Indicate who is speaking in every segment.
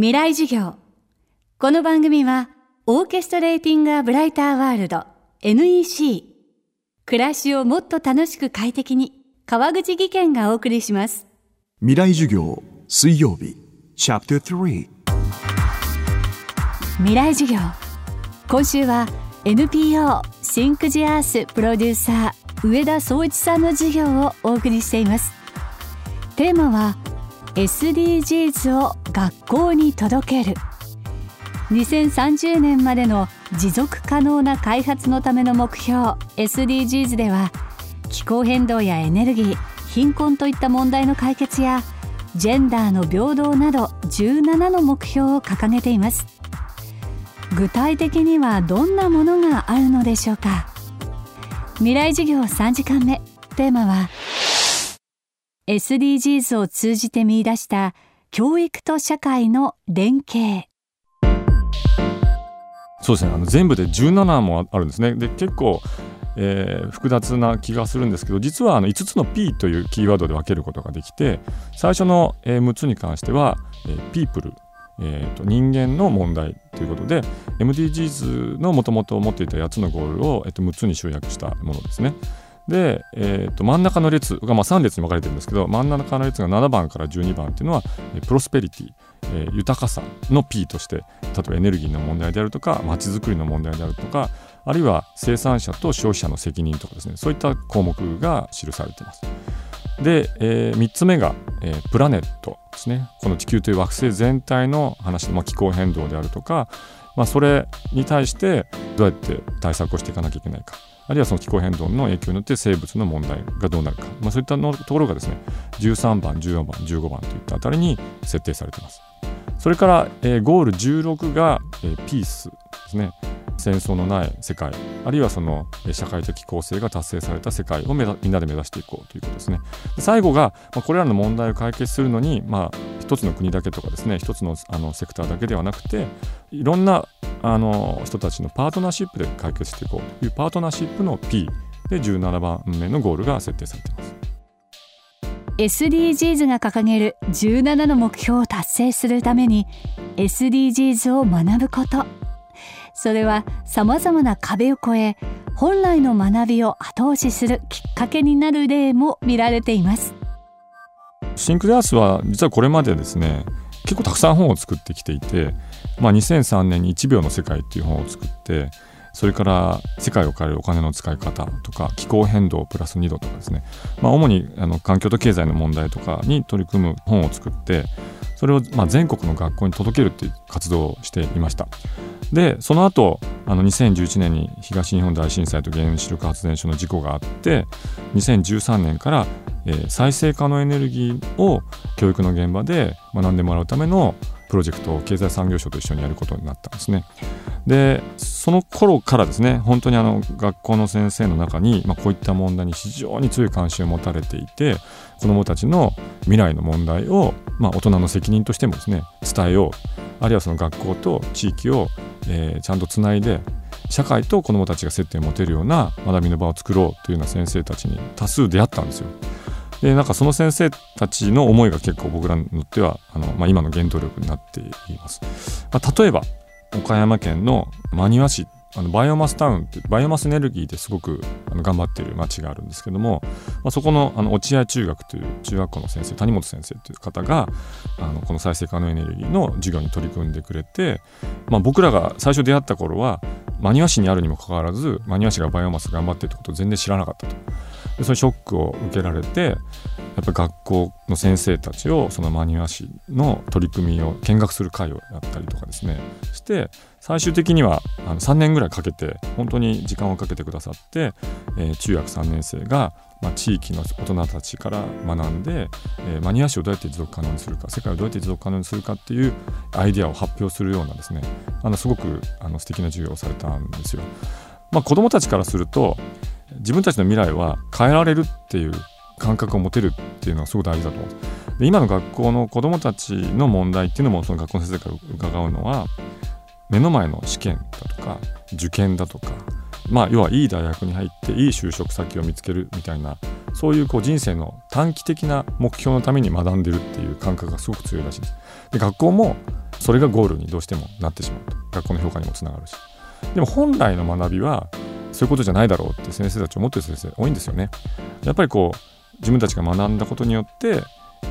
Speaker 1: 未来授業。この番組はオーケストレーティング・ア・ブライター・ワールド NEC 暮らしをもっと楽しく快適に川口義賢がお送りします。
Speaker 2: 未来授業水曜日。チャプター3
Speaker 1: 未来授業。今週は NPO シンクジアースプロデューサー上田総一さんの授業をお送りしています。テーマは SDGs を学校に届ける。2030年までの持続可能な開発のための目標 SDGs では気候変動やエネルギー貧困といった問題の解決やジェンダーの平等など17の目標を掲げています。具体的にはどんなものがあるのでしょうか。未来授業3時間目。テーマは SDGs を通じて見出した教育と社会の連携。
Speaker 3: そうですね。あの全部で17もあるんですね。で結構、えー、複雑な気がするんですけど実はあの5つの P というキーワードで分けることができて最初の、えー、6つに関しては、えー、ピープルえーと、人間の問題ということで MDGs のもともと持っていた8つのゴールを、えー、と6つに集約したものですね。で、えー、と真ん中の列が、まあ、3列に分かれてるんですけど真ん中の列が7番から12番っていうのはプロスペリティ、えー、豊かさの P として例えばエネルギーの問題であるとかまちづくりの問題であるとかあるいは生産者と消費者の責任とかですねそういった項目が記されてます。で、えー、3つ目が、えー、プラネットですねこの地球という惑星全体の話、まあ、気候変動であるとか、まあ、それに対してどうやって対策をしていかなきゃいけないかあるいはその気候変動の影響によって生物の問題がどうなるか、まあ、そういったのところがですね13番14番15番といったあたりに設定されています。それから、えー、ゴール16が、えー、ピースですね。戦争のない世界。あるいはその社会的公正が達成された世界をみんなで目指していこうということですね。最後が、まあ、これらの問題を解決するのに、まあ、一つの国だけとかですね一つのあのセクターだけではなくていろんなあの人たちのパートナーシップで解決していこうというパートナーシップの P で17番目のゴールが設定されています。
Speaker 1: SDGs が掲げる17の目標を達成するために SDGs を学ぶことそれはさまざまな壁を越え本来の学びを後押しするきっかけになる例も見られています
Speaker 3: シンクレアスは実はこれまでですね結構たくさん本を作ってきていて、まあ、2003年に「1秒の世界」っていう本を作ってそれから世界を変えるお金の使い方とか気候変動プラス2度とかですね、まあ、主にあの環境と経済の問題とかに取り組む本を作ってそれをまあ全国の学校に届けるっていう活動をしていました。でその後あの2011年に東日本大震災と原子力発電所の事故があって2013年から、えー、再生可能エネルギーを教育の現場で学んでもらうためのプロジェクトを経済産業省と一緒にやることになったんですね。でその頃からですね本当にあの学校の先生の中に、まあ、こういった問題に非常に強い関心を持たれていて子どもたちの未来の問題を、まあ、大人の責任としてもですね伝えようあるいはその学校と地域を、えー、ちゃんとつないで社会と子どもたちが接点を持てるような学びの場を作ろうというような先生たちに多数出会ったんですよ。でなんかその先生たちの思いが結構僕らにとってはあの、まあ、今の原動力になっています。まあ、例えば岡山県の真庭市あのバイオマスタウンってバイオマスエネルギーですごくあの頑張ってる町があるんですけども、まあ、そこのあの落合中学という中学校の先生谷本先生という方があのこの再生可能エネルギーの授業に取り組んでくれて、まあ、僕らが最初出会った頃は真庭市にあるにもかかわらず真庭市がバイオマス頑張ってるってことを全然知らなかったと。でそれショックを受けられてやっぱ学校の先生たちをその真庭市の取り組みを見学する会をやったりとかですねして最終的にはあの3年ぐらいかけて本当に時間をかけてくださって、えー、中学3年生が、まあ、地域の大人たちから学んで、えー、マニア市をどうやって持続可能にするか世界をどうやって持続可能にするかっていうアイデアを発表するようなですねあのすごくあの素敵な授業をされたんですよ。まあ、子どもたちからすると自分たちの未来は変えられるっていう感覚を持てるっていうのはすごく大事だと思うで今の学校の子どもたちの問題っていうのもその学校の先生から伺うのは目の前の試験だとか受験だとかまあ要はいい大学に入っていい就職先を見つけるみたいなそういうこう人生の短期的な目標のために学んでるっていう感覚がすごく強いらしいです。で学校もそれがゴールにどうしてもなってしまうと。学校の評価にもつながるし。でも本来の学びはそういうことじゃないだろうって先生たち思ってる先生多いんですよね。やっぱりこう自分たちが学んだことによって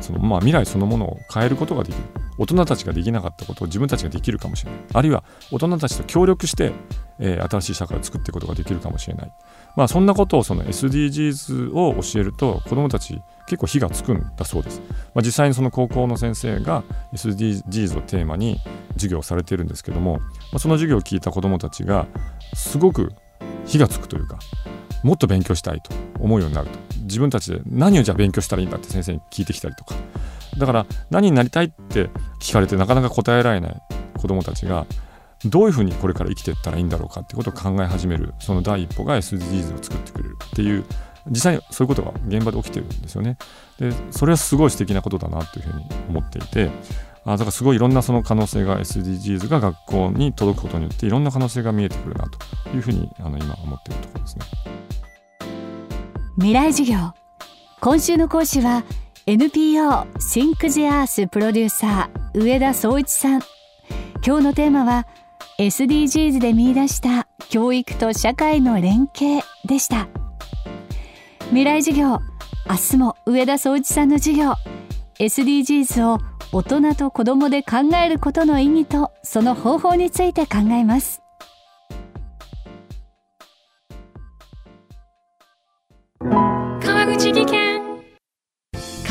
Speaker 3: そのまあ未来そのものを変えることができる。大人たちができなかったことを自分たちができるかもしれない。あるいは大人たちと協力して、えー、新しい社会を作っていくことができるかもしれない。まあそんなことをその SDGs を教えると子どもたち結構火がつくんだそうです、まあ、実際にその高校の先生が SDGs をテーマに授業をされているんですけども、まあ、その授業を聞いた子どもたちがすごく火がつくというかもっと勉強したいと思うようになると。自分たちで何をじゃあ勉強したらいいんだって先生に聞いてきたりとか。だから何になりたいって聞かれてなかなか答えられない子どもたちがどういうふうにこれから生きていったらいいんだろうかってことを考え始めるその第一歩が SDGs を作ってくれるっていう実際にそういうことが現場で起きてるんですよね。でそれはすごい素敵なことだなというふうに思っていてあだからすごいいろんなその可能性が SDGs が学校に届くことによっていろんな可能性が見えてくるなというふうにあの今思っているところですね。
Speaker 1: 未来授業今週の講師は NPO シンクジアースプロデューサー上田総一さん。今日のテーマは SDGs で見出した教育と社会の連携でした。未来授業明日も上田総一さんの授業 SDGs を大人と子供で考えることの意義とその方法について考えます。